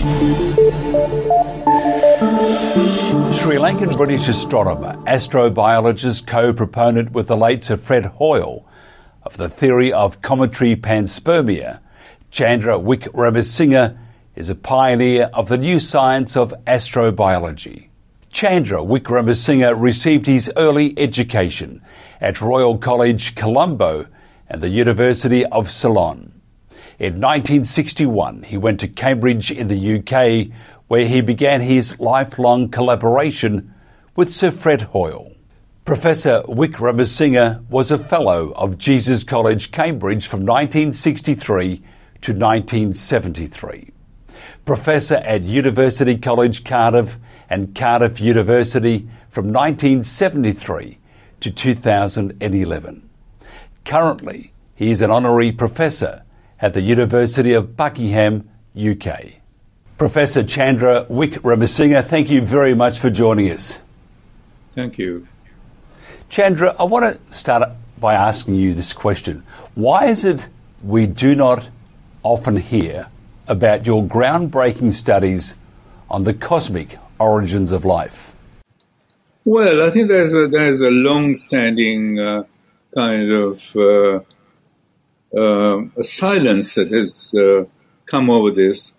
Sri Lankan British astronomer, astrobiologist, co proponent with the late Sir Fred Hoyle of the theory of cometary panspermia, Chandra Wickramasinghe is a pioneer of the new science of astrobiology. Chandra Wickramasinghe received his early education at Royal College Colombo and the University of Ceylon. In 1961, he went to Cambridge in the UK, where he began his lifelong collaboration with Sir Fred Hoyle. Professor Wickramasinghe was a Fellow of Jesus College, Cambridge from 1963 to 1973. Professor at University College Cardiff and Cardiff University from 1973 to 2011. Currently, he is an honorary professor at the University of Buckingham, UK. Professor Chandra Wickramasinghe, thank you very much for joining us. Thank you. Chandra, I want to start by asking you this question. Why is it we do not often hear about your groundbreaking studies on the cosmic origins of life? Well, I think there's a, there's a long-standing uh, kind of uh, uh, a silence that has uh, come over this.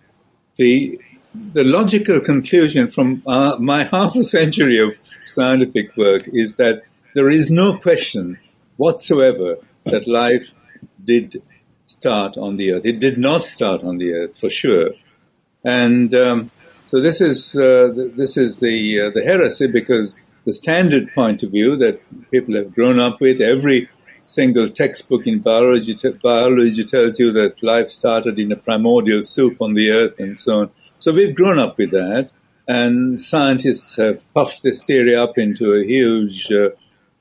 The the logical conclusion from uh, my half a century of scientific work is that there is no question whatsoever that life did start on the earth. It did not start on the earth for sure, and um, so this is uh, this is the uh, the heresy because the standard point of view that people have grown up with every single textbook in biology biology tells you that life started in a primordial soup on the earth and so on. So we've grown up with that, and scientists have puffed this theory up into a huge. Uh,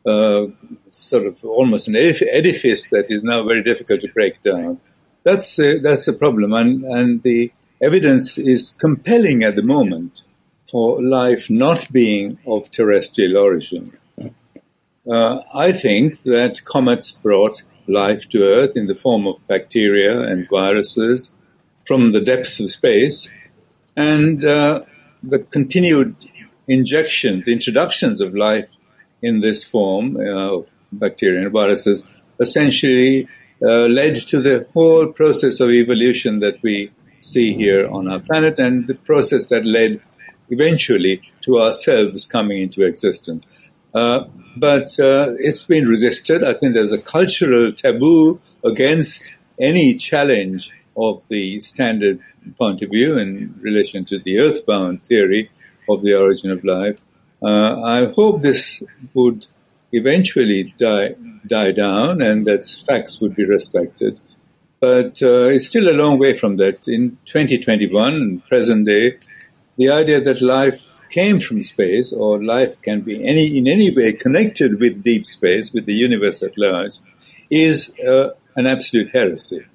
uh, sort of almost an edifice that is now very difficult to break down. That's uh, that's the problem, and and the evidence is compelling at the moment for life not being of terrestrial origin. Uh, I think that comets brought life to Earth in the form of bacteria and viruses from the depths of space, and uh, the continued injections, introductions of life in this form uh, of bacteria and viruses essentially uh, led to the whole process of evolution that we see here on our planet and the process that led eventually to ourselves coming into existence. Uh, but uh, it's been resisted. I think there's a cultural taboo against any challenge of the standard point of view in relation to the earthbound theory of the origin of life. Uh, I hope this would eventually die, die down and that facts would be respected. But uh, it's still a long way from that. In 2021, present day, the idea that life came from space or life can be any, in any way connected with deep space, with the universe at large, is uh, an absolute heresy.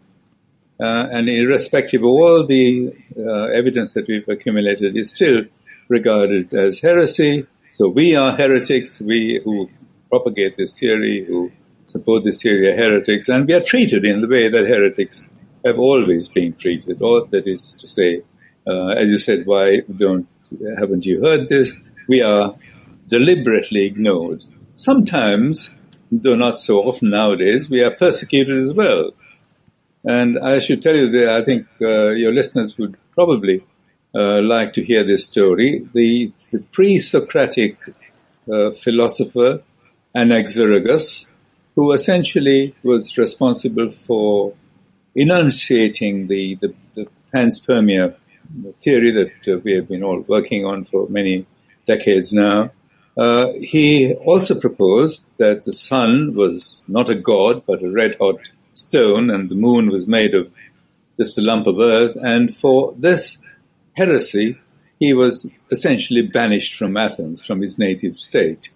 Uh, and irrespective of all the uh, evidence that we've accumulated, is still regarded as heresy so we are heretics, we who propagate this theory, who support this theory are heretics, and we are treated in the way that heretics have always been treated. Or that is to say, uh, as you said, why don't haven't you heard this? We are deliberately ignored. Sometimes, though not so often nowadays, we are persecuted as well. And I should tell you that I think uh, your listeners would probably uh, like to hear this story. The, the pre Socratic uh, philosopher Anaxagoras, who essentially was responsible for enunciating the, the, the panspermia theory that uh, we have been all working on for many decades now. Uh, he also proposed that the sun was not a god but a red hot stone, and the moon was made of just a lump of earth. And for this heresy, he was essentially banished from Athens, from his native state.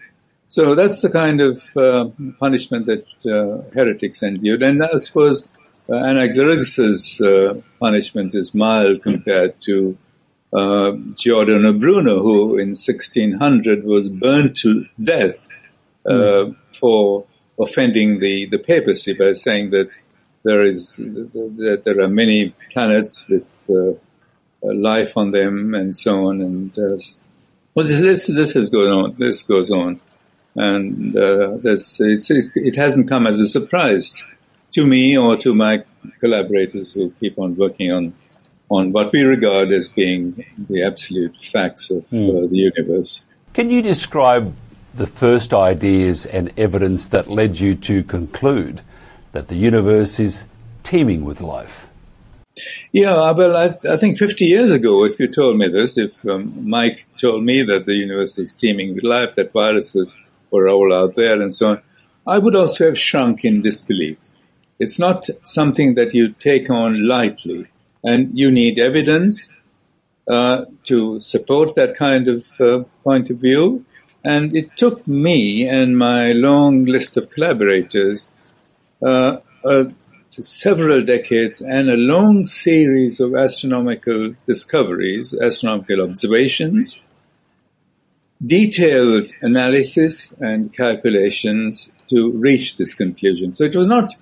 So that's the kind of uh, punishment that uh, heretics endured. And I suppose uh, Anaxagoras' uh, punishment is mild compared to uh, Giordano Bruno, who in 1600 was burned to death mm. for offending the, the papacy by saying that there is that there are many planets with uh, life on them and so on. And uh, well, this this this has gone on. This goes on, and uh, this it's, it hasn't come as a surprise to me or to my collaborators who keep on working on on what we regard as being the absolute facts of mm. uh, the universe. Can you describe the first ideas and evidence that led you to conclude that the universe is teeming with life? Yeah, well, I, I, think 50 years ago, if you told me this, if um, Mike told me that the universe is teeming with life, that viruses were all out there and so on, I would also have shrunk in disbelief. It's not something that you take on lightly, and you need evidence uh, to support that kind of uh, point of view. And it took me and my long list of collaborators uh, uh several decades and a long series of astronomical discoveries, astronomical observations, detailed analysis and calculations to reach this conclusion. So it was not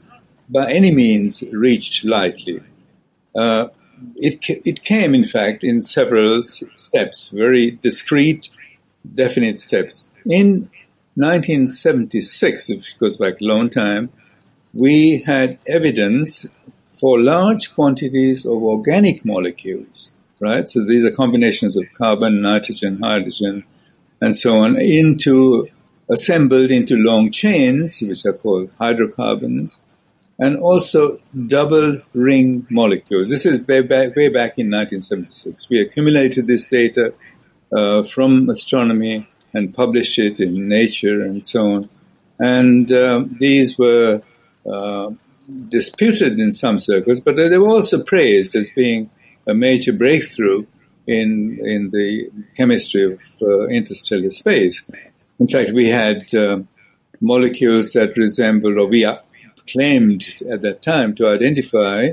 by any means reached lightly. Uh, it, it came, in fact, in several steps, very discrete, definite steps. In 1976, which goes back a long time, we had evidence for large quantities of organic molecules, right? So these are combinations of carbon, nitrogen, hydrogen, and so on, into assembled into long chains, which are called hydrocarbons, and also double ring molecules. This is way back, way back in 1976. We accumulated this data uh, from astronomy and published it in Nature and so on. And um, these were uh, disputed in some circles, but they were also praised as being a major breakthrough in in the chemistry of uh, interstellar space. In fact, we had uh, molecules that resembled, or we claimed at that time to identify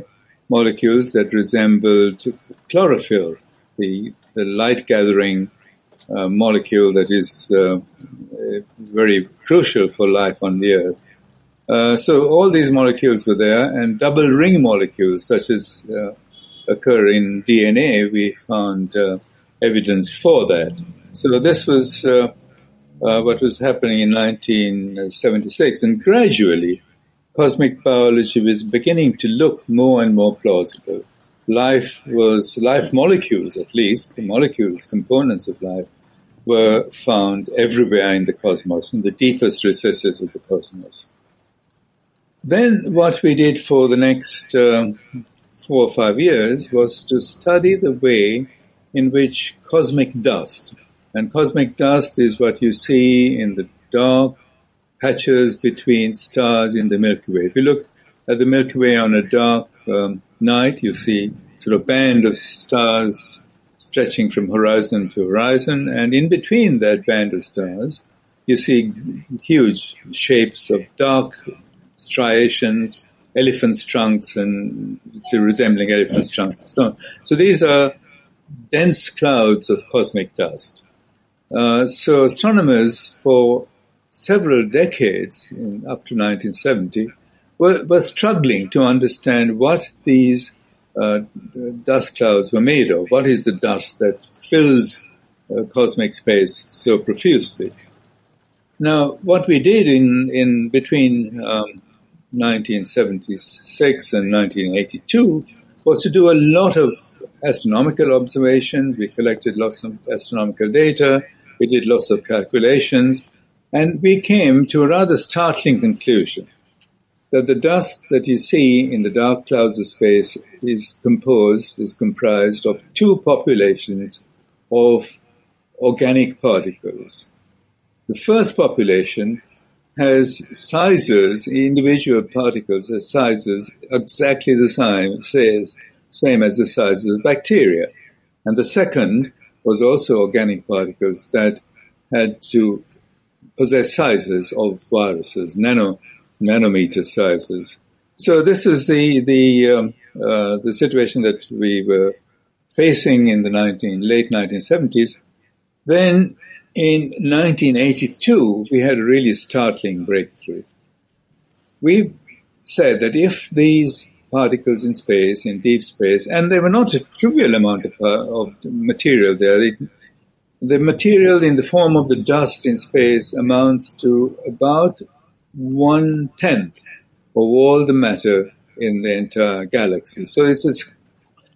molecules that resembled chlorophyll, the, the light gathering uh, molecule that is uh, very crucial for life on the Earth. Uh, so all these molecules were there, and double ring molecules, such as uh, occur in DNA, we found uh, evidence for that. So this was uh, what was happening in 1976, and gradually, cosmic biology was beginning to look more and more plausible. Life was life molecules, at least the molecules, components of life, were found everywhere in the cosmos, in the deepest recesses of the cosmos. Then, what we did for the next um, four or five years was to study the way in which cosmic dust, and cosmic dust is what you see in the dark patches between stars in the Milky Way. If you look at the Milky Way on a dark um, night, you see sort of band of stars stretching from horizon to horizon, and in between that band of stars, you see huge shapes of dark striations, elephant's trunks, and resembling elephant's trunks and so. So these are dense clouds of cosmic dust. Uh, so astronomers for several decades, up to 1970, were, were, struggling to understand what these uh, dust clouds were made of. What is the dust that fills uh, cosmic space so profusely? Now, what we did in, in between um, 1976 and 1982 was to do a lot of astronomical observations. We collected lots of astronomical data. We did lots of calculations. And we came to a rather startling conclusion that the dust that you see in the dark clouds of space is composed, is comprised of two populations of organic particles. The first population has sizes, individual particles has sizes exactly the same, says, same as the sizes of bacteria. And the second was also organic particles that had to possess sizes of viruses, nano, nanometer sizes. So this is the the um, uh, the situation that we were facing in the 19, late 1970s. Then in 1982, we had a really startling breakthrough. We said that if these particles in space, in deep space, and they were not a trivial amount of, uh, of material there. It, the material in the form of the dust in space amounts to about one tenth of all the matter in the entire galaxy. So it's a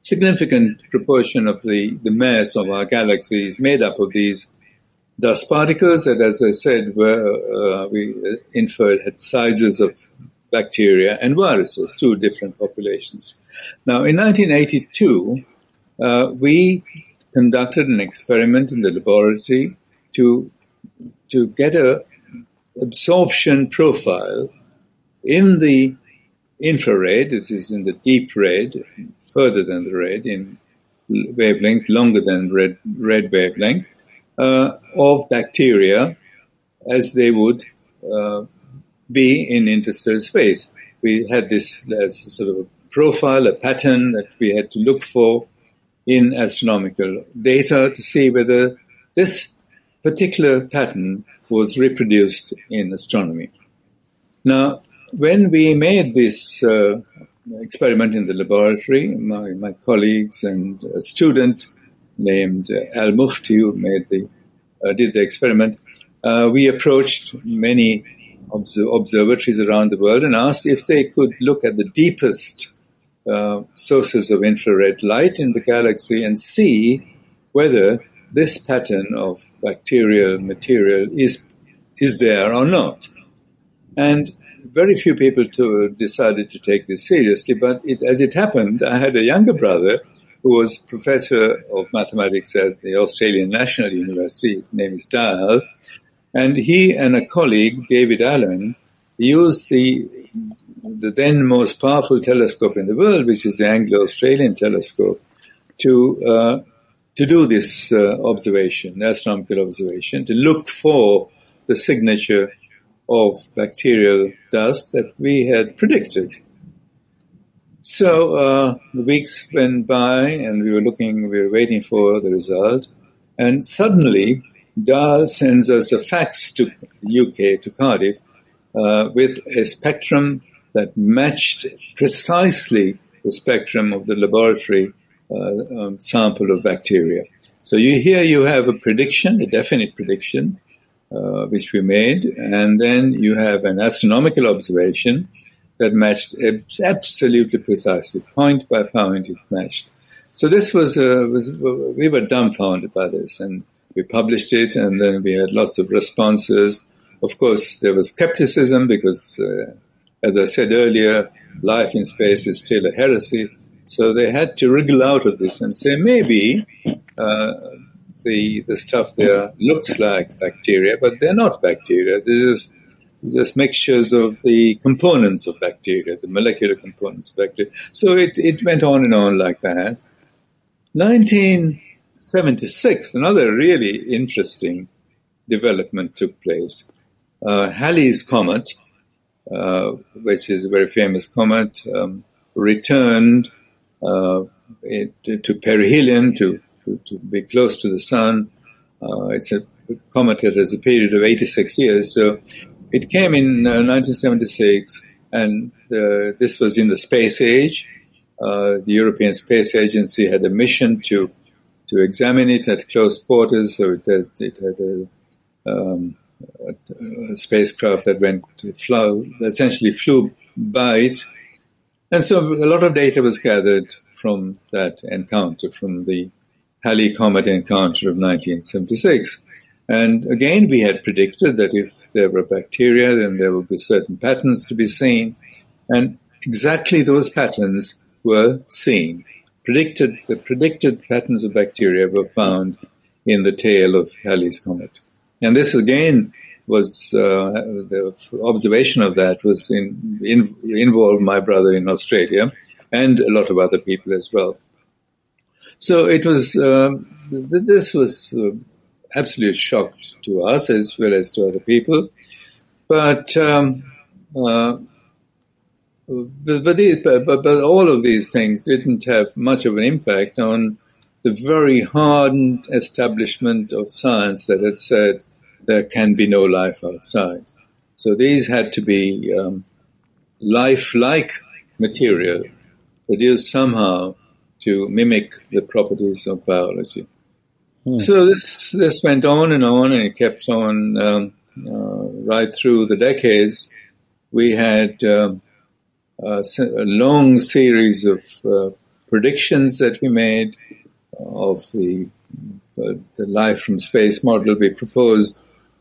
significant proportion of the, the mass of our galaxy is made up of these dust particles that, as I said, were, uh, we inferred had sizes of bacteria and viruses, two different populations. Now, in 1982, uh, we conducted an experiment in the laboratory to, to get a absorption profile in the infrared, this is in the deep red, further than the red, in wavelength, longer than red, red wavelength, uh, of bacteria as they would uh, be in interstellar space. We had this as a sort of a profile, a pattern that we had to look for in astronomical data to see whether this particular pattern was reproduced in astronomy. Now, when we made this uh, experiment in the laboratory, my, my colleagues and a student named uh, Al Mufti, who made the, uh, did the experiment, uh, we approached many obs- observatories around the world and asked if they could look at the deepest uh, sources of infrared light in the galaxy and see whether this pattern of bacterial material is is there or not. And very few people to, decided to take this seriously, but it, as it happened, I had a younger brother who was professor of mathematics at the Australian National University. His name is Dayal. And he and a colleague, David Allen, used the, the then most powerful telescope in the world, which is the Anglo Australian telescope, to, uh, to do this uh, observation, astronomical observation, to look for the signature of bacterial dust that we had predicted. So uh, the weeks went by, and we were looking, we were waiting for the result, and suddenly Dayal sends us a fax to UK to Cardiff uh, with a spectrum that matched precisely the spectrum of the laboratory uh, um, sample of bacteria. So you here you have a prediction, a definite prediction, uh, which we made, and then you have an astronomical observation that matched absolutely precisely, point by point, it matched. So this was, uh, was we were dumbfounded by this, and we published it, and then we had lots of responses. Of course, there was skepticism because, uh, as I said earlier, life in space is still a heresy. So they had to wriggle out of this and say maybe uh, the the stuff there looks like bacteria, but they're not bacteria. They're just, just mixtures of the components of bacteria, the molecular components of bacteria. So it, it went on and on like that. 1976, another really interesting development took place. Uh, Halley's Comet, which is a very famous comet, um, returned uh, it, to perihelion, to to, to be close to the sun. Uh, it's a comet that has a period of 86 years. So it came in uh, 1976, and uh, this was in the space age. Uh, the European Space Agency had a mission to to examine it at close quarters. So it had, it had a, um, a, spacecraft that went essentially flew by it, and so a lot of data was gathered from that encounter, from the Halley Comet encounter of 1976. And again, we had predicted that if there were bacteria, then there would be certain patterns to be seen. And exactly those patterns were seen. Predicted, the predicted patterns of bacteria were found in the tail of Halley's Comet. And this again was, uh, the observation of that was in, in, involved my brother in Australia and a lot of other people as well. So it was, uh, this was uh, absolute shock to us as well as to other people. But, um, uh, but, but, these, but, but, all of these things didn't have much of an impact on the very hardened establishment of science that had said there can be no life outside. So these had to be um, life-like material produced somehow to mimic the properties of biology. Hmm. So this this went on and on, and it kept on um, uh, right through the decades. We had um, a, a, long series of uh, predictions that we made of the uh, the life from space model. We proposed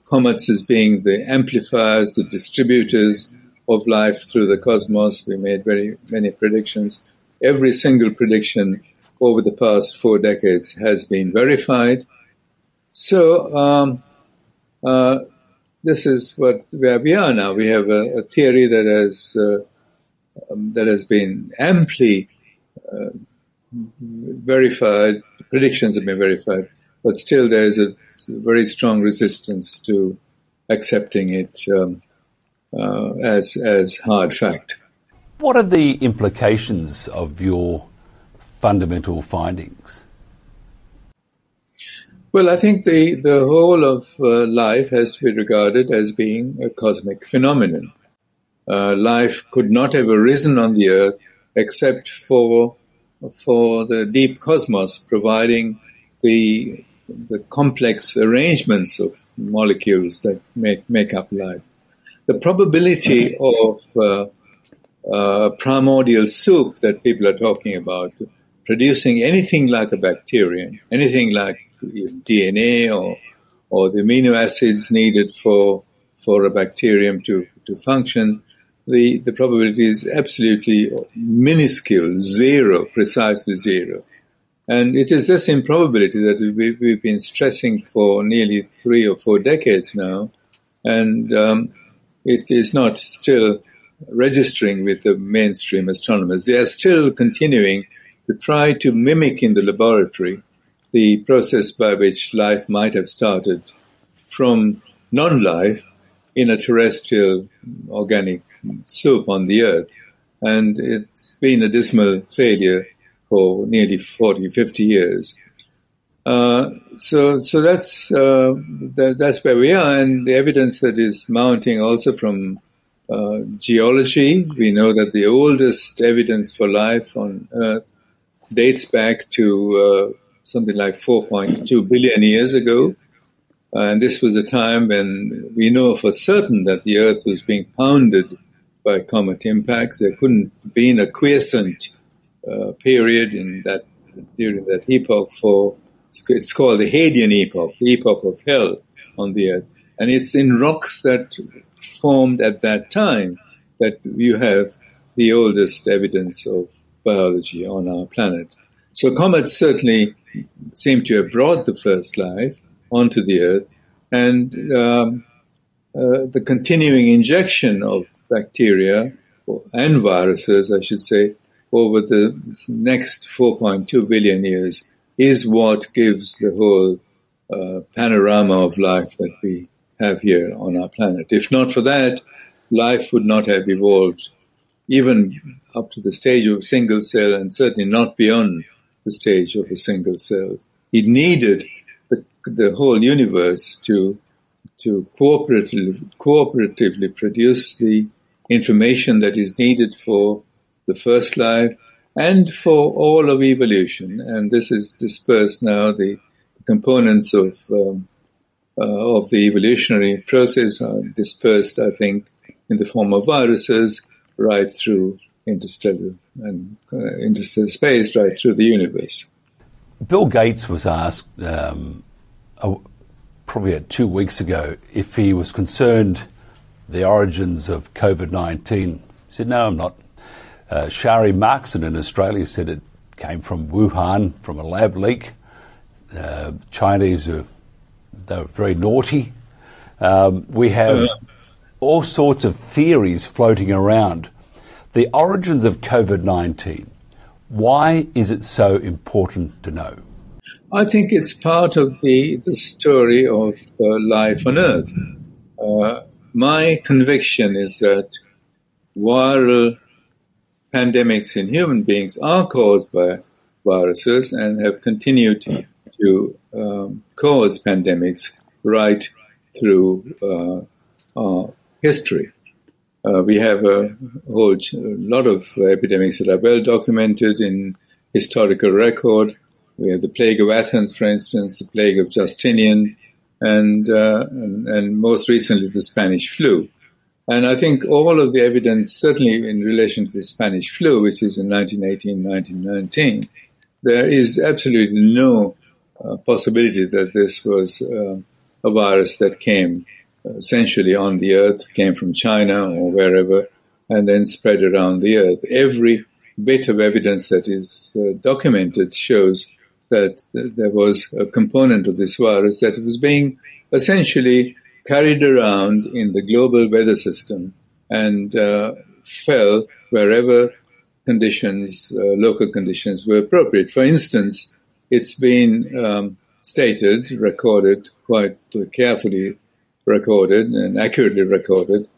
comets as being the amplifiers, the distributors of life through the cosmos. We made very many predictions. Every single prediction over the past four decades has been verified. So um, uh, this is what where we are now. We have a, a theory that has uh, um, that has been amply uh, verified. Predictions have been verified, but still there is a very strong resistance to accepting it um, uh, as as hard fact. What are the implications of your fundamental findings? Well, I think the, the whole of uh, life has to be regarded as being a cosmic phenomenon. Uh, life could not have arisen on the earth except for for the deep cosmos providing the the complex arrangements of molecules that make make up life. The probability of uh, uh, primordial soup that people are talking about producing anything like a bacterium, anything like DNA or or the amino acids needed for for a bacterium to, to function, the, the probability is absolutely minuscule, zero, precisely zero. And it is this improbability that we, we've been stressing for nearly three or four decades now. And um, it is not still registering with the mainstream astronomers. They are still continuing to try to mimic in the laboratory the process by which life might have started from non life in a terrestrial organic soup on the earth. And it's been a dismal failure for nearly 40, 50 years. Uh, so, so that's uh, that, that's where we are, and the evidence that is mounting also from uh, geology. We know that the oldest evidence for life on Earth dates back to uh, something like 4.2 billion years ago. And this was a time when we know for certain that the Earth was being pounded by comet impacts. There couldn't have been a quiescent uh, period in that during that epoch for it's called the Hadean epoch, the epoch of hell on the Earth, and it's in rocks that formed at that time that you have the oldest evidence of biology on our planet. So comets certainly seem to have brought the first life onto the Earth, and um, uh, the continuing injection of bacteria and viruses, I should say, over the next 4.2 billion years is what gives the whole uh, panorama of life that we have here on our planet. If not for that, life would not have evolved even up to the stage of a single cell and certainly not beyond the stage of a single cell. It needed the, the whole universe to to cooperatively, cooperatively produce the information that is needed for the first life and for all of evolution. And this is dispersed now. The components of um, uh, of the evolutionary process are dispersed, I think, in the form of viruses right through interstellar and uh, interstellar space, right through the universe. Bill Gates was asked um, probably two weeks ago if he was concerned the origins of COVID 19. He said, No, I'm not. Uh, Sharri Markson in Australia said it came from Wuhan, from a lab leak. Uh, Chinese are they're very naughty. Um, we have all sorts of theories floating around. The origins of COVID 19. Why is it so important to know? I think it's part of the, the story of uh, life on Earth. Uh, my conviction is that viral pandemics in human beings are caused by viruses and have continued to um, cause pandemics right through uh, our history. Uh, we have a whole ch- a lot of epidemics that are well documented in historical record. We have the plague of Athens, for instance, the plague of Justinian, and, uh, and, and most recently the Spanish flu. And I think all of the evidence, certainly in relation to the Spanish flu, which is in 1918, 1919, there is absolutely no uh, possibility that this was uh, a virus that came essentially on the earth, came from China or wherever, and then spread around the earth. Every bit of evidence that is uh, documented shows that th- there was a component of this virus that was being essentially carried around in the global weather system and uh, fell wherever conditions, uh, local conditions were appropriate. For instance, it's been um, stated, recorded quite carefully recorded and accurately recorded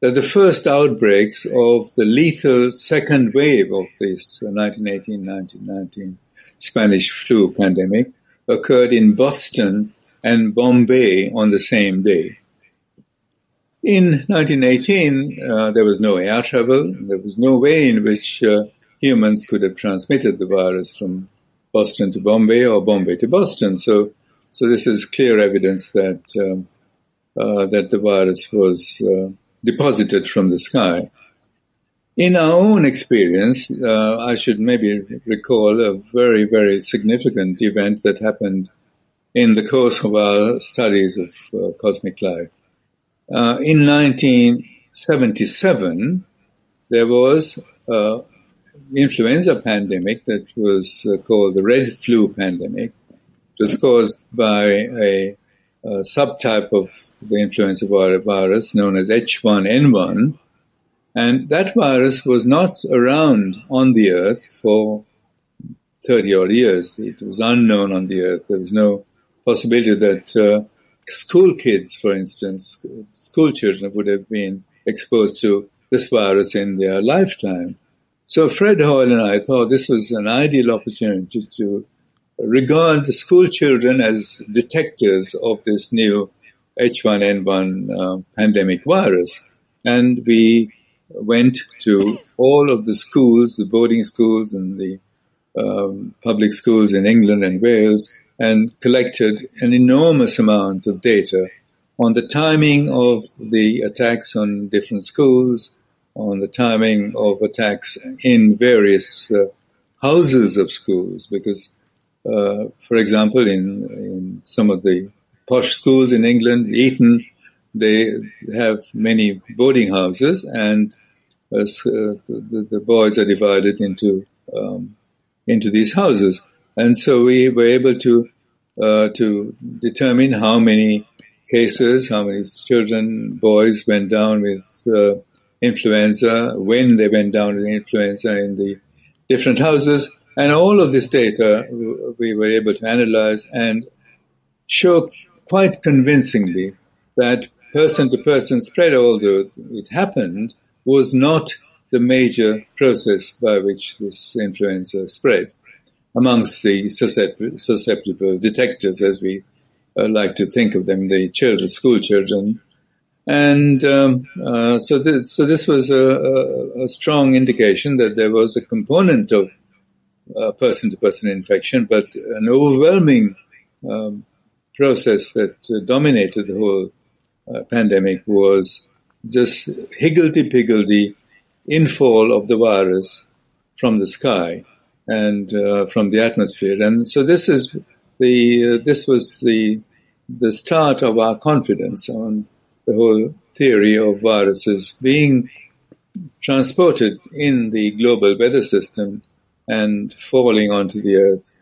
that the first outbreaks of the lethal second wave of this 1918-1919 Spanish flu pandemic occurred in Boston and Bombay on the same day. In 1918, uh, there was no air travel. There was no way in which uh, humans could have transmitted the virus from Boston to Bombay or Bombay to Boston. So, so this is clear evidence that um, uh, that the virus was uh, deposited from the sky. In our own experience, uh, I should maybe recall a very, very significant event that happened in the course of our studies of uh, cosmic life. Uh, in 1977, there was an influenza pandemic that was called the red flu pandemic. It was caused by a a subtype of the influenza virus known as H1N1. And that virus was not around on the earth for 30 odd years. It was unknown on the earth. There was no possibility that uh, school kids, for instance, school children would have been exposed to this virus in their lifetime. So Fred Hoyle and I thought this was an ideal opportunity to regard the school children as detectors of this new H1N1 uh, pandemic virus. And we went to all of the schools, the boarding schools and the um, public schools in England and Wales, and collected an enormous amount of data on the timing of the attacks on different schools, on the timing of attacks in various uh, houses of schools, because uh, for example, in, in some of the posh schools in England, Eton, they have many boarding houses, and uh, the, the, boys are divided into um, into these houses. And so we were able to uh, to determine how many cases, how many children, boys went down with uh, influenza, when they went down with influenza in the different houses, and all of this data we were able to analyze and show quite convincingly that person to person spread, although it happened, was not the major process by which this influenza spread amongst the susceptible detectors, as we uh, like to think of them, the children, school children. And um, uh, so, th- so this was a, a, a, strong indication that there was a component of person to person infection, but an overwhelming um, process that uh, dominated the whole uh, pandemic was just higgledy-piggledy infall of the virus from the sky and uh, from the atmosphere. And so this is the uh, this was the the start of our confidence on the whole theory of viruses being transported in the global weather system and falling onto the earth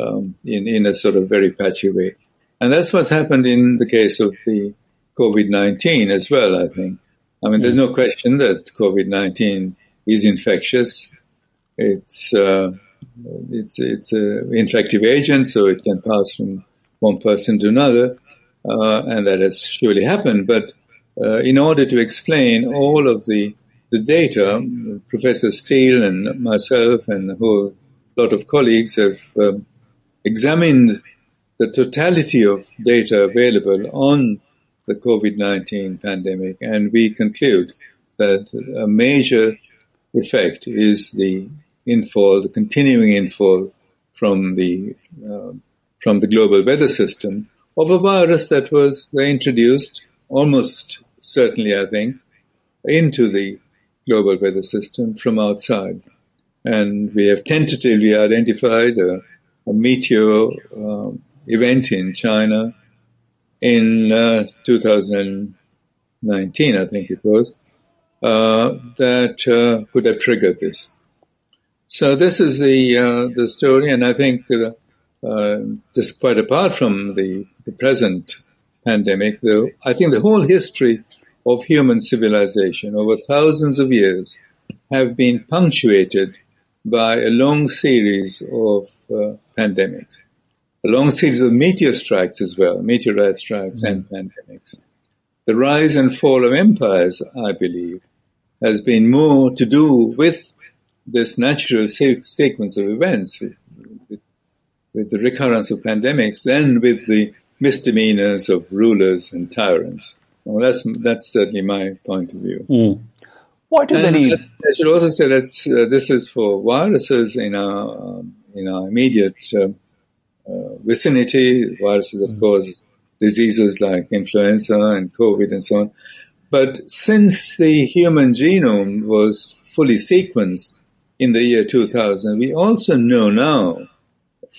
um, in, in a sort of very patchy way. And that's what's happened in the case of the COVID 19 as well, I think. I mean, there's no question that COVID 19 is infectious. It's, uh, it's, it's an infective agent, so it can pass from one person to another, uh, and that has surely happened. But uh, in order to explain all of the the data, Professor Steele and myself and a whole lot of colleagues have um, examined the totality of data available on the COVID 19 pandemic, and we conclude that a major effect is the infall, the continuing infall from the uh, from the global weather system of a virus that was introduced almost certainly, I think, into the global weather system from outside. And we have tentatively identified a, a meteor um, event in China in uh, 2019, I think it was, uh, that uh, could have triggered this. So this is the uh, the story, and I think uh, uh, just quite apart from the, the present pandemic, though, I think the whole history of human civilization over thousands of years have been punctuated by a long series of uh, pandemics, a long series of meteor strikes as well, meteorite strikes mm-hmm. and pandemics. The rise and fall of empires, I believe, has been more to do with this natural sequence of events, with, with, with the recurrence of pandemics, than with the misdemeanors of rulers and tyrants. Well, that's that's certainly my point of view. Mm. Why do many? I should also say that uh, this is for viruses in our um, in our immediate uh, uh, vicinity, viruses that mm. cause diseases like influenza and COVID and so on. But since the human genome was fully sequenced in the year 2000, we also know now,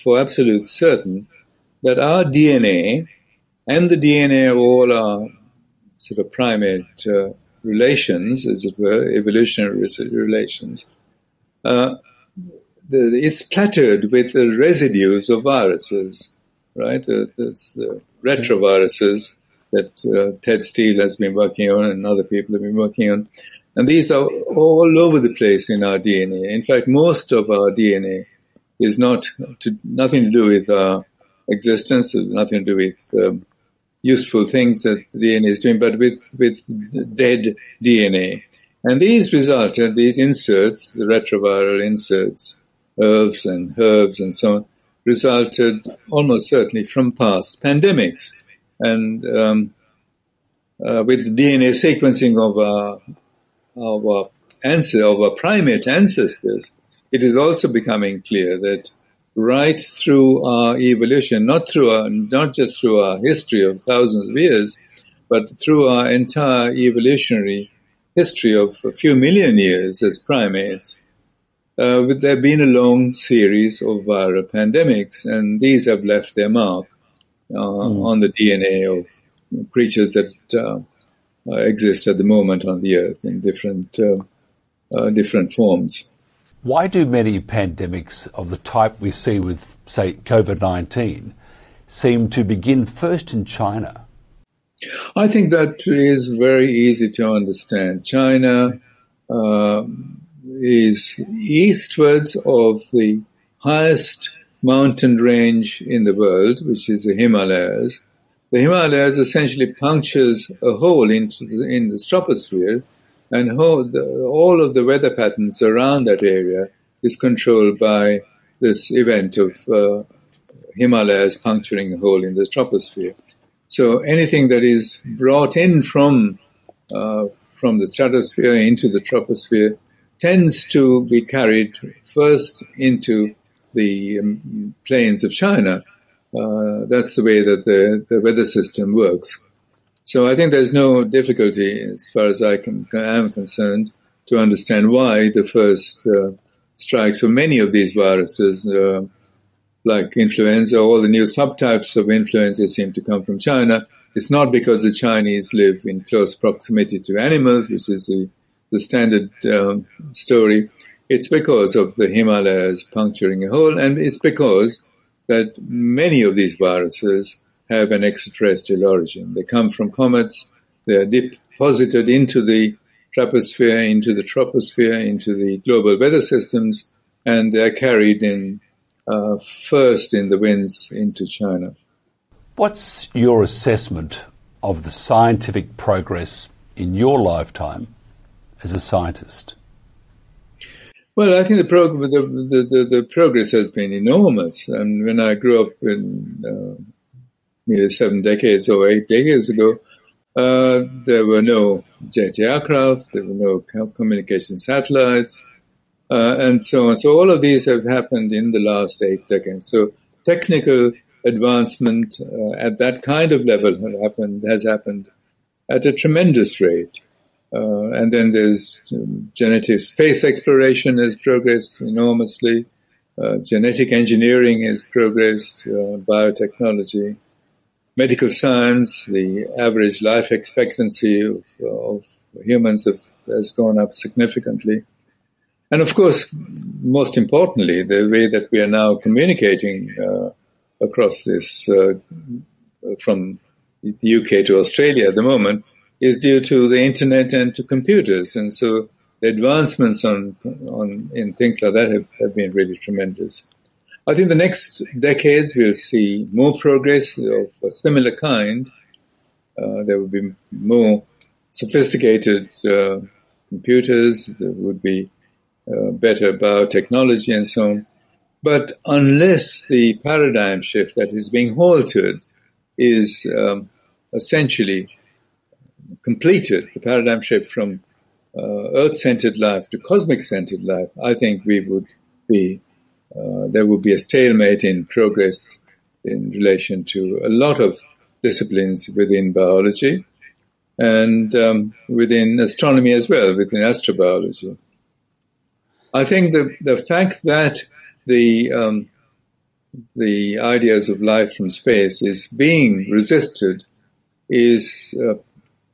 for absolute certain, that our DNA and the DNA of all our sort of primate uh, relations, as it were, evolutionary relations, uh, the, it's plattered with the residues of viruses, right? Uh, there's uh, retroviruses that uh, Ted Steele has been working on and other people have been working on. And these are all over the place in our DNA. In fact, most of our DNA is not to, nothing to do with our existence, nothing to do with um, useful things that the DNA is doing, but with, with dead DNA. And these resulted, these inserts, the retroviral inserts, HERVs and HERVs and so on, resulted almost certainly from past pandemics. And um, uh, with DNA sequencing of our, of our, ancestors, of our primate ancestors, it is also becoming clear that right through our evolution, not through our, not just through our history of thousands of years, but through our entire evolutionary history of a few million years as primates, uh, there have been a long series of viral pandemics, and these have left their mark uh, mm. on the DNA of creatures that uh, uh, exist at the moment on the Earth in different uh, uh, different forms. Why do many pandemics of the type we see with, say, COVID 19 seem to begin first in China? I think that is very easy to understand. China uh, is eastwards of the highest mountain range in the world, which is the Himalayas. The Himalayas essentially punctures a hole into the, in the troposphere and all of the weather patterns around that area is controlled by this event of uh, Himalayas puncturing a hole in the troposphere. So anything that is brought in from uh, from the stratosphere into the troposphere tends to be carried first into the um, plains of China. Uh, that's the way that the, the weather system works. So I think there's no difficulty, as far as I can, am concerned, to understand why the first uh, strikes for many of these viruses, uh, like influenza, all the new subtypes of influenza seem to come from China. It's not because the Chinese live in close proximity to animals, which is the, the standard um, story. It's because of the Himalayas puncturing a hole, and it's because that many of these viruses have an extraterrestrial origin. They come from comets, they are deposited into the troposphere, into the troposphere, into the global weather systems, and they are carried in uh, first in the winds into China. What's your assessment of the scientific progress in your lifetime as a scientist? Well, I think the, prog- the, the, the, the progress has been enormous. And when I grew up in uh, nearly seven decades or eight decades ago, Uh, there were no jet aircraft, there were no communication satellites, uh, and so on. So all of these have happened in the last eight decades. So technical advancement uh, at that kind of level happened, has happened at a tremendous rate. Uh, and then there's um, genetic space exploration has progressed enormously. Uh, genetic engineering has progressed, uh, biotechnology, medical science, the average life expectancy of, of humans have, has gone up significantly. And of course, most importantly, the way that we are now communicating uh, across this uh, from the UK to Australia at the moment is due to the internet and to computers. And so the advancements on, on in things like that have, have been really tremendous. I think the next decades we'll see more progress of a similar kind. Uh, there will be more sophisticated uh, computers. There would be uh, better biotechnology and so on. But unless the paradigm shift that is being halted is um, essentially completed, the paradigm shift from uh, earth-centered life to cosmic-centered life, I think we would be uh, there would be a stalemate in progress in relation to a lot of disciplines within biology and um, within astronomy as well, within astrobiology. I think the the fact that the um, the ideas of life from space is being resisted is uh,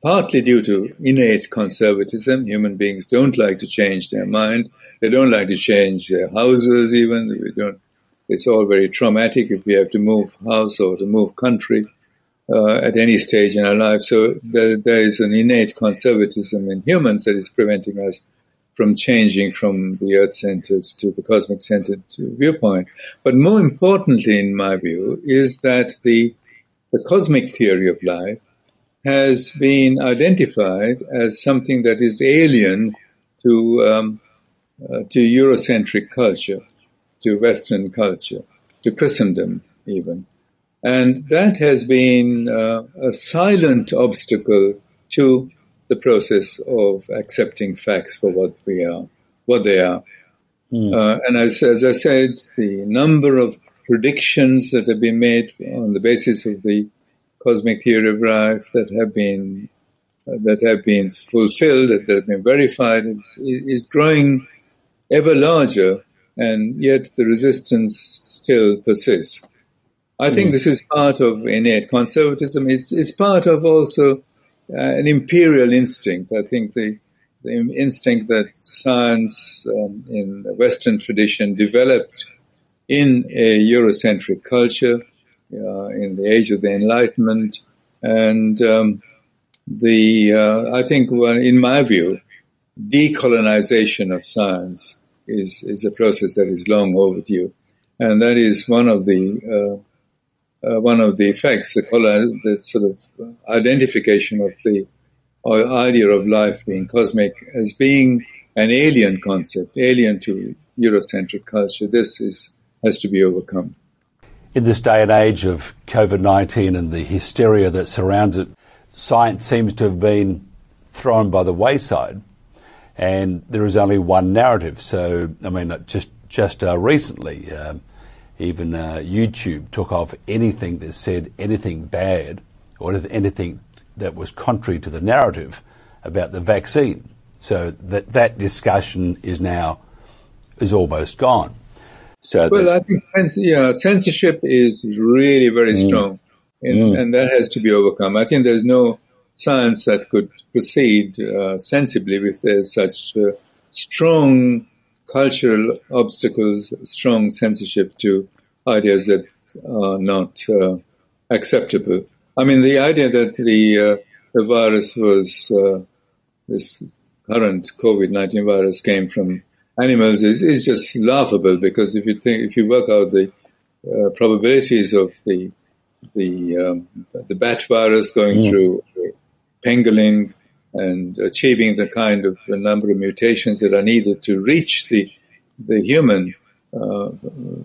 partly due to innate conservatism. Human beings don't like to change their mind. They don't like to change their houses even. We don't, it's all very traumatic if we have to move house or to move country uh, at any stage in our life. So there, there is an innate conservatism in humans that is preventing us from changing from the earth-centered to the cosmic-centered viewpoint. But more importantly, in my view, is that the the cosmic theory of life has been identified as something that is alien to um, uh, to Eurocentric culture, to Western culture, to Christendom even, and that has been uh, a silent obstacle to the process of accepting facts for what we are, what they are. Mm. Uh, and as, as I said, the number of predictions that have been made on the basis of the cosmic theory of life that have been uh, that have been fulfilled, that have been verified, is, is growing ever larger, and yet the resistance still persists. I mm. think this is part of innate conservatism. It's, it's part of also uh, an imperial instinct. I think the, the instinct that science um, in the Western tradition developed in a Eurocentric culture uh, in the age of the Enlightenment, and um, the uh, I think, well, in my view, decolonization of science is is a process that is long overdue, and that is one of the uh, uh, one of the effects, the, the sort of identification of the idea of life being cosmic as being an alien concept, alien to Eurocentric culture. This is has to be overcome in this day and age of COVID 19 and the hysteria that surrounds it, science seems to have been thrown by the wayside, and there is only one narrative. So, I mean, just just uh, recently, um, even uh, YouTube took off anything that said anything bad or anything that was contrary to the narrative about the vaccine. So that that discussion is now is almost gone. So well, I think yeah, censorship is really very mm. strong, and, mm. and, that has to be overcome. I think there's no science that could proceed uh, sensibly if there's such uh, strong cultural obstacles, strong censorship to ideas that are not uh, acceptable. I mean, the idea that the uh, the virus was uh, this current COVID nineteen virus came from animals is, is just laughable because if you think if you work out the uh, probabilities of the the um, the bat virus going mm. through pangolin and achieving the kind of the number of mutations that are needed to reach the the human uh,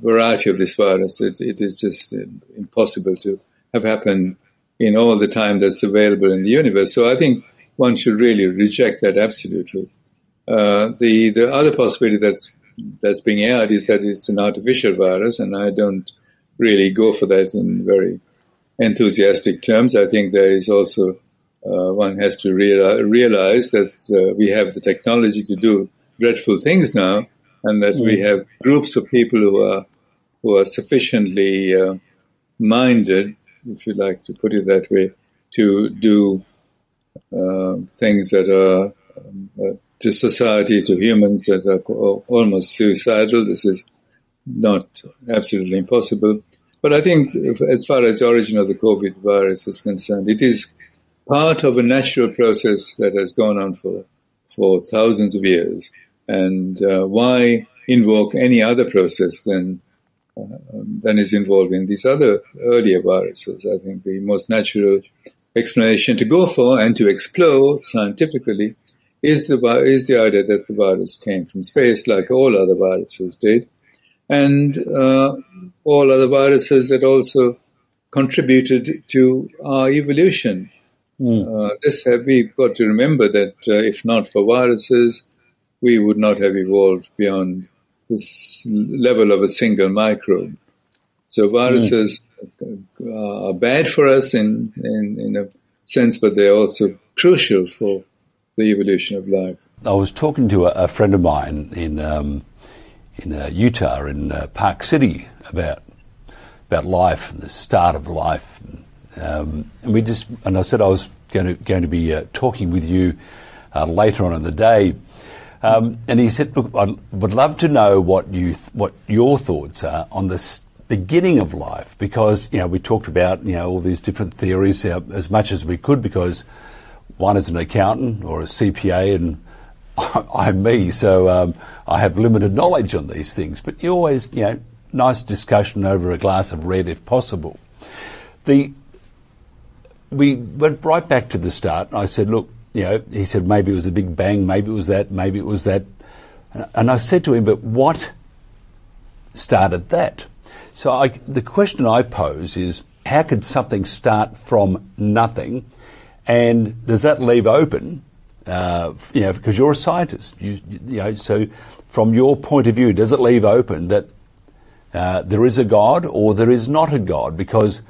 variety of this virus, it, it is just impossible to have happened in all the time that's available in the universe. So I think one should really reject that absolutely. Uh, the the other possibility that's that's being aired is that it's an artificial virus, and I don't really go for that in very enthusiastic terms. I think there is also uh, one has to realize that uh, we have the technology to do dreadful things now, and that mm. we have groups of people who are who are sufficiently uh, minded, if you like to put it that way, to do uh, things that are um, uh, to society, to humans that are almost suicidal. This is not absolutely impossible. But I think, as far as the origin of the COVID virus is concerned, it is part of a natural process that has gone on for, for thousands of years. And uh, why invoke any other process than, uh, than is involved in these other earlier viruses? I think the most natural explanation to go for and to explore scientifically is the, is the idea that the virus came from space, like all other viruses did, and uh, all other viruses that also contributed to our evolution. Mm. Uh, this have, we've got to remember that uh, if not for viruses, we would not have evolved beyond this level of a single microbe. So viruses mm. are bad for us in, in, in a sense, but they're also crucial for the evolution of life. I was talking to a, a friend of mine in um, in uh, Utah, in uh, Park City, about about life and the start of life, um, and we just and I said I was going to going to be uh, talking with you uh, later on in the day. Um, and he said, "Look, I would love to know what you th- what your thoughts are on the beginning of life, because you know we talked about you know all these different theories as much as we could, because one is an accountant or a CPA, and I'm me, so um, I have limited knowledge on these things. But you always, you know, nice discussion over a glass of red if possible. The we went right back to the start. and I said, look, you know, he said maybe it was a big bang, maybe it was that, maybe it was that. And I said to him, but what started that? So I, the question I pose is, how could something start from nothing and does that leave open, uh, you know, because you're a scientist, you, you, know, so from your point of view, does it leave open that uh, there is a God or there is not a God? Because,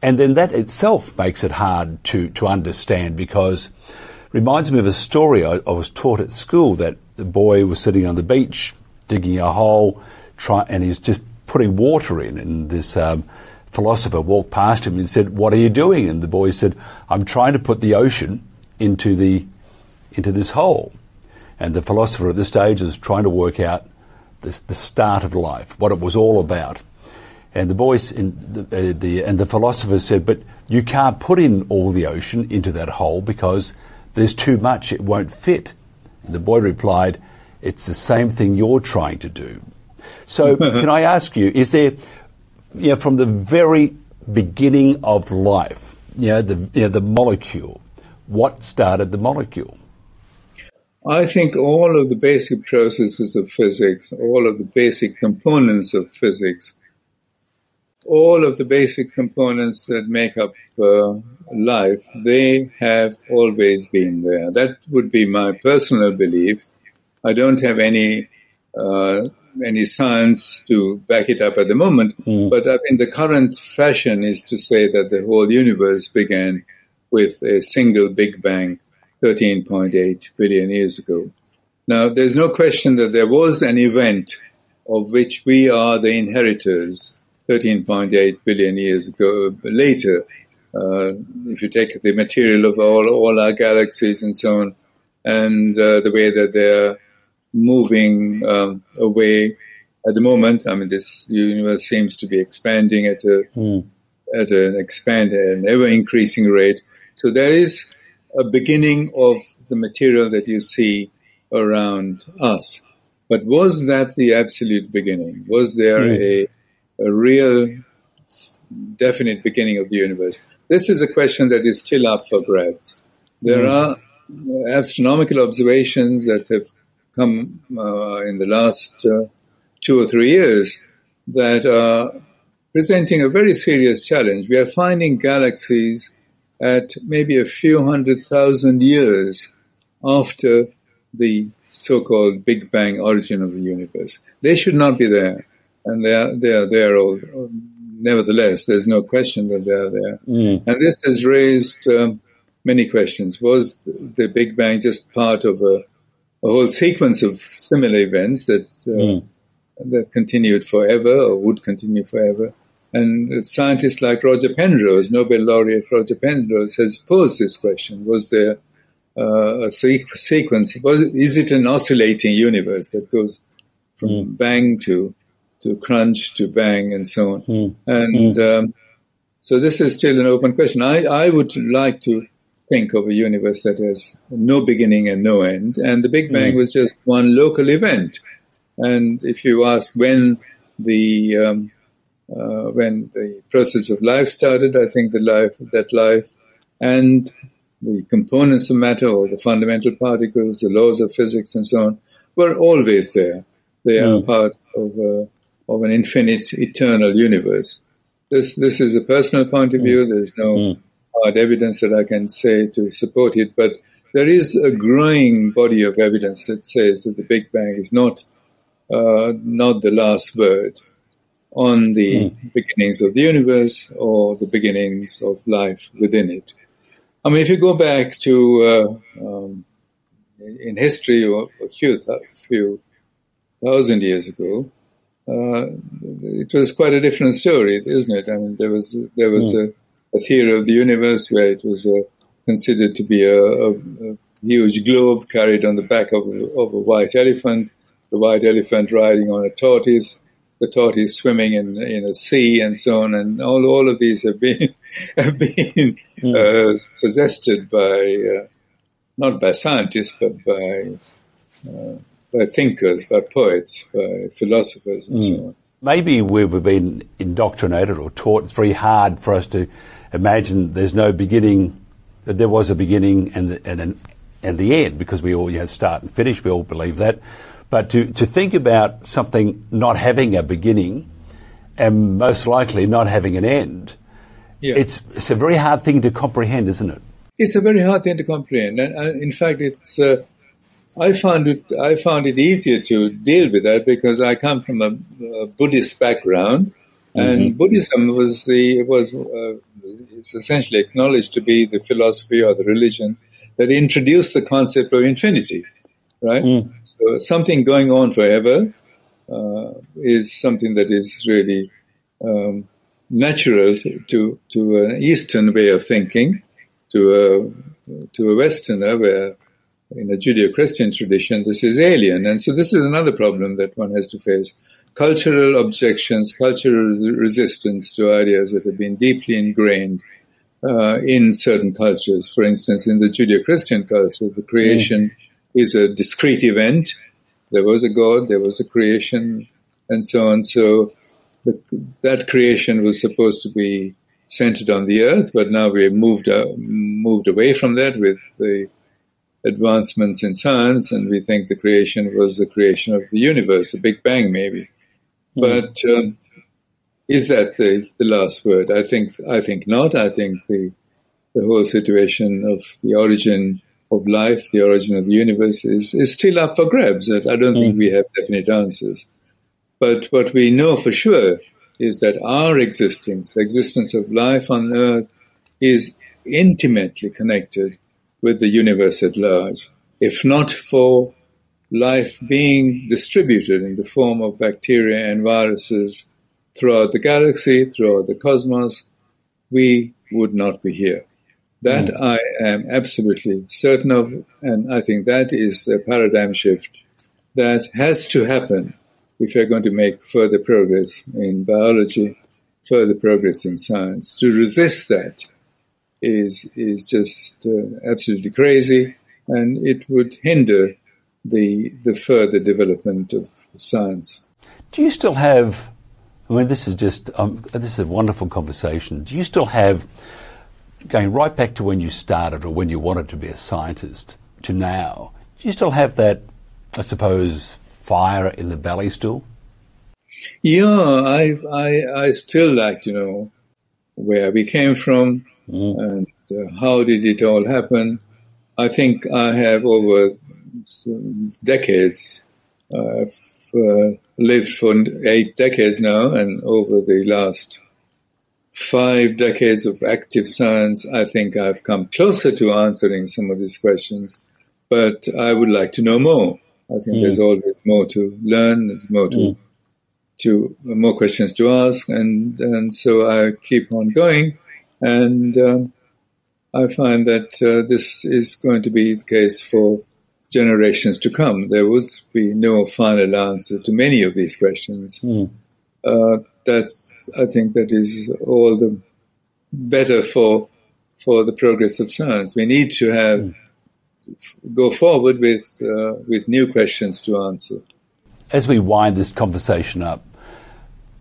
and then that itself makes it hard to, to understand because reminds me of a story I, I was taught at school that the boy was sitting on the beach digging a hole, try, and he's just putting water in, and this um, philosopher walked past him and said, "What are you doing?" And the boy said, "I'm trying to put the ocean into the into this hole." And the philosopher at this stage is trying to work out this, the start of life, what it was all about. And the boy the, uh, the, and the philosopher said, "But you can't put in all the ocean into that hole because there's too much; it won't fit." And the boy replied, "It's the same thing you're trying to do." So, can I ask you, is there you know, from the very beginning of life, you know, the, you know, the molecule, what started the molecule? I think all of the basic processes of physics, all of the basic components of physics, all of the basic components that make up uh, life, they have always been there. That would be my personal belief. I don't have any uh, any science to back it up at the moment. Mm. But I mean, the current fashion is to say that the whole universe began with a single Big Bang 13.8 billion years ago. Now, there's no question that there was an event of which we are the inheritors 13.8 billion years ago later. Uh, if you take the material of all, all our galaxies and so on, and uh, the way that they're moving um, away at the moment. I mean, this universe seems to be expanding at a mm. at an expand an ever increasing rate. So there is a beginning of the material that you see around us. But was that the absolute beginning? Was there mm. a, a real, definite beginning of the universe? This is a question that is still up for grabs. There mm. are astronomical observations that have come uh, in the last uh, two or three years that are presenting a very serious challenge. We are finding galaxies at maybe a few hundred thousand years after the so-called Big Bang origin of the universe. They should not be there, and they are they are there. All, nevertheless, there's no question that they are there, mm. and this has raised um, many questions. Was the Big Bang just part of a, a whole sequence of similar events that uh, mm. that continued forever or would continue forever? And scientists like Roger Penrose, Nobel laureate Roger Penrose, has posed this question: Was there uh, a sequence? Was is it an oscillating universe that goes from mm. bang to to crunch to bang and so on? Mm. And mm. Um, so this is still an open question. I, I would like to think of a universe that has no beginning and no end, and the Big Bang hmm. was just one local event. And if you ask when the um, uh, when the process of life started. I think the life, that life, and the components of matter or the fundamental particles, the laws of physics, and so on, were always there. They are mm. part of uh, of an infinite, eternal universe. This this is a personal point of hmm. view. There's no mm. Hard evidence that I can say to support it, but there is a growing body of evidence that says that the Big Bang is not uh, not the last word on the mm. beginnings of the universe or the beginnings of life within it. I mean, if you go back to uh, um, in history a few few thousand years ago, uh, it was quite a different story, isn't it? I mean, there was there was mm. a, a, theory of the universe where it was uh, considered to be a, a, a, huge globe carried on the back of, of a white elephant, the white elephant riding on a tortoise, the tortoise swimming in in a sea and so on, and all all of these have been have been mm. uh, suggested by uh, not by scientists but by uh, by thinkers, by poets, by philosophers, and mm. so on. Maybe we've been indoctrinated or taught. It's very hard for us to imagine there's no beginning, that there was a beginning and the, and an, and the end, because we all you had start and finish. We all believe that. But to, to think about something not having a beginning and most likely not having an end, yeah. it's, it's a very hard thing to comprehend, isn't it? It's a very hard thing to comprehend. And, and in fact, it's, uh, I found it I found it easier to deal with that because I come from a, a Buddhist background, and mm-hmm. Buddhism was the was uh, it's essentially acknowledged to be the philosophy or the religion that introduced the concept of infinity right? Mm. So something going on forever uh, is something that is really um, natural to, to, to an Eastern way of thinking, to a to a Westerner where in a Judeo-Christian tradition this is alien, and so this is another problem that one has to face: cultural objections, cultural resistance to ideas that have been deeply ingrained. Uh, in certain cultures, for instance, in the Judeo-Christian culture, the creation mm is a discrete event. There was a God, there was a creation, and so on. So the, that creation was supposed to be centered on the earth, but now we have moved uh, moved away from that with the advancements in science, and we think the creation was the creation of the universe, a Big Bang, maybe. Mm. But um, is that the, the last word? I think I think not. I think the the whole situation of the origin of life, the origin of the universe, is, is still up for grabs. I don't mm. think we have definite answers. But what we know for sure is that our existence, existence of life on earth, is intimately connected with the universe at large. If not for life being distributed in the form of bacteria and viruses throughout the galaxy, throughout the cosmos, we would not be here. That mm. I am absolutely certain of, and I think that is a paradigm shift that has to happen if we're going to make further progress in biology, further progress in science. To resist that is is just uh, absolutely crazy, and it would hinder the the further development of science. Do you still have? I mean, this is just um, this is a wonderful conversation. Do you still have going right back to when you started or when you wanted to be a scientist to now, do you still have that, I suppose, fire in the belly still? Yeah, I, I, I still like to know where we came from, Mm. And uh, how did it all happen? I think I have over decades, I've uh, lived for eight decades now, and over the last five decades of active science, I think I've come closer to answering some of these questions. But I would like to know more. I think mm. there's always more to learn. There's more to mm. to uh, more questions to ask, and and so I keep on going, and um, I find that uh, this is going to be the case for generations to come. There would be no final answer to many of these questions. Mm. Uh, that's I think that is all the better for for the progress of science. We need to have mm. go forward with uh, with new questions to answer. As we wind this conversation up,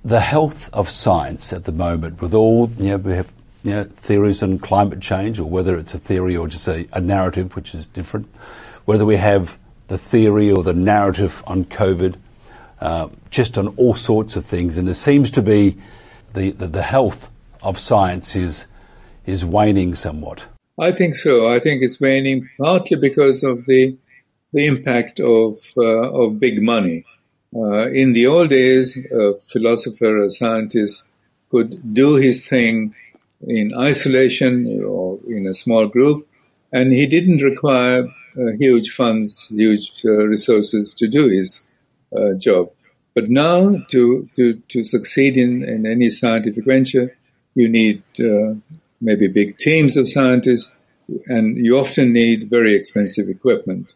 the health of science at the moment, with all you know, we have you know, theories on climate change, or whether it's a theory or just a, a narrative, which is different whether we have the theory or the narrative on COVID, uh, just on all sorts of things. And it seems to be the, the, the health of science is, is waning somewhat. I think so. I think it's waning partly because of the the impact of uh, of big money. Uh, in the old days, a philosopher, a scientist could do his thing in isolation or in a small group, and he didn't require huge funds, huge uh, resources to do his uh, job. But now, to, to, to succeed in, in any scientific venture, you need maybe big teams of scientists, and you often need very expensive equipment.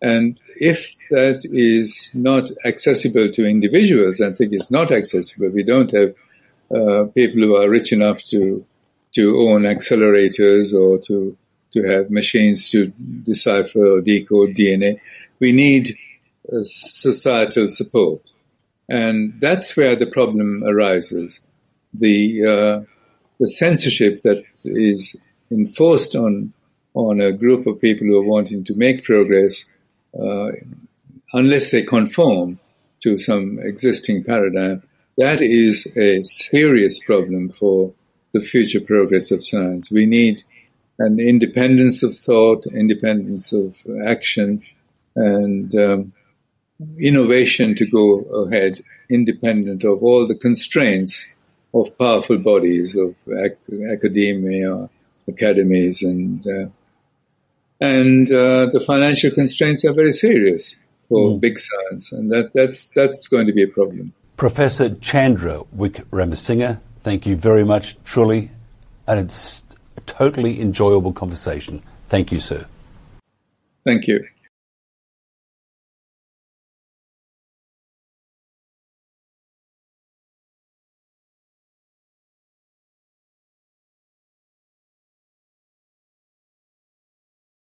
And if that is not accessible to individuals, I think it's not accessible. We don't have uh, people who are rich enough to to own accelerators or to to have machines to decipher or decode DNA. We need uh, societal support. And that's where the problem arises. The, uh, the censorship that is enforced on, on a group of people who are wanting to make progress, uh, unless they conform to some existing paradigm, that is a serious problem for the future progress of science. We need and independence of thought, independence of action, and um, innovation to go ahead, independent of all the constraints of powerful bodies of ac- academia, academies, and uh, and uh, the financial constraints are very serious for mm. big science, and that, that's that's going to be a problem. Professor Chandra Wickramasinghe, thank you very much, truly, and it's totally enjoyable conversation. Thank you, sir. Thank you.